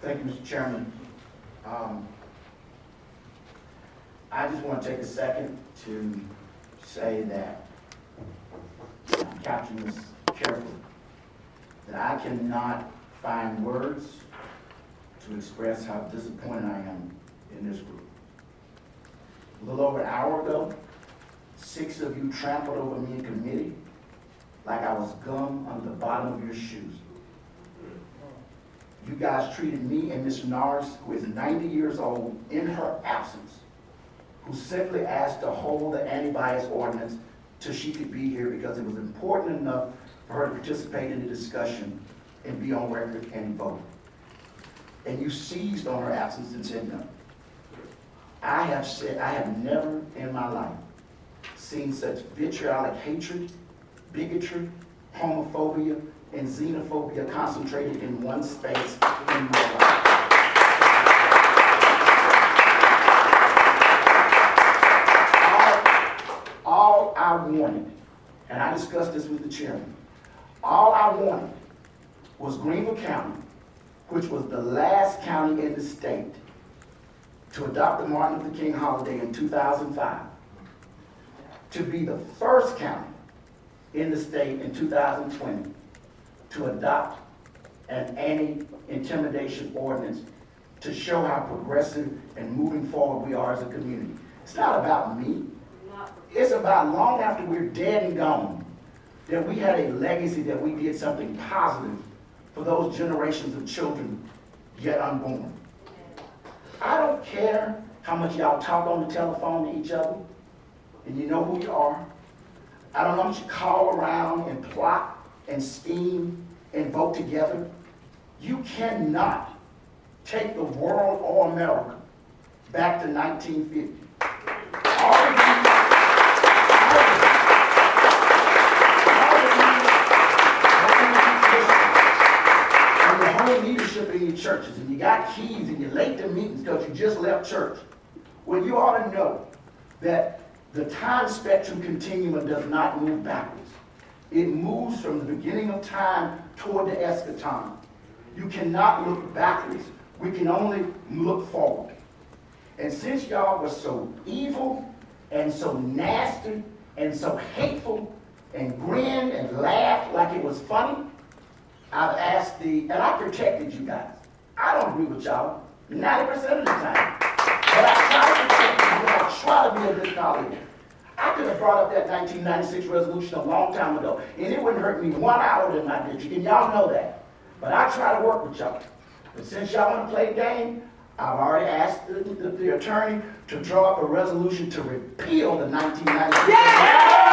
Thank you, Mr. Chairman. Um, I just want to take a second to say that, I'm capturing this carefully, that I cannot find words to express how disappointed I am in this group. A little over an hour ago, six of you trampled over me in committee like I was gum under the bottom of your shoes. You guys treated me and Ms. Norris, who is 90 years old, in her absence, who simply asked to hold the anti-bias ordinance till she could be here because it was important enough for her to participate in the discussion and be on record and vote. And you seized on her absence and said no. I have said, I have never in my life seen such vitriolic hatred, bigotry, homophobia, and xenophobia concentrated in one space in my life. All, all I wanted, and I discussed this with the chairman, all I wanted was Greenville County, which was the last county in the state to adopt the Martin Luther King holiday in 2005, to be the first county in the state in 2020 to adopt an anti-intimidation ordinance to show how progressive and moving forward we are as a community. It's not about me. It's about long after we're dead and gone that we had a legacy that we did something positive for those generations of children yet unborn. I don't care how much y'all talk on the telephone to each other, and you know who you are. I don't much you call around and plot and scheme and vote together. You cannot take the world or America back to 1950. All of you, all of you, all of you and the whole leadership in your churches, and you got keys and you're late to meetings because you just left church. Well, you ought to know that the time spectrum continuum does not move backwards. It moves from the beginning of time toward the eschaton. You cannot look backwards. We can only look forward. And since y'all were so evil and so nasty and so hateful and grinned and laughed like it was funny, I've asked the, and I protected you guys. I don't agree with y'all 90% of the time. But I try to protect you, and Be a good colleague. I could have brought up that 1996 resolution a long time ago, and it wouldn't hurt me one hour in my district, and y'all know that. But I try to work with y'all. But since y'all want to play game, I've already asked the, the, the attorney to draw up a resolution to repeal the 1996.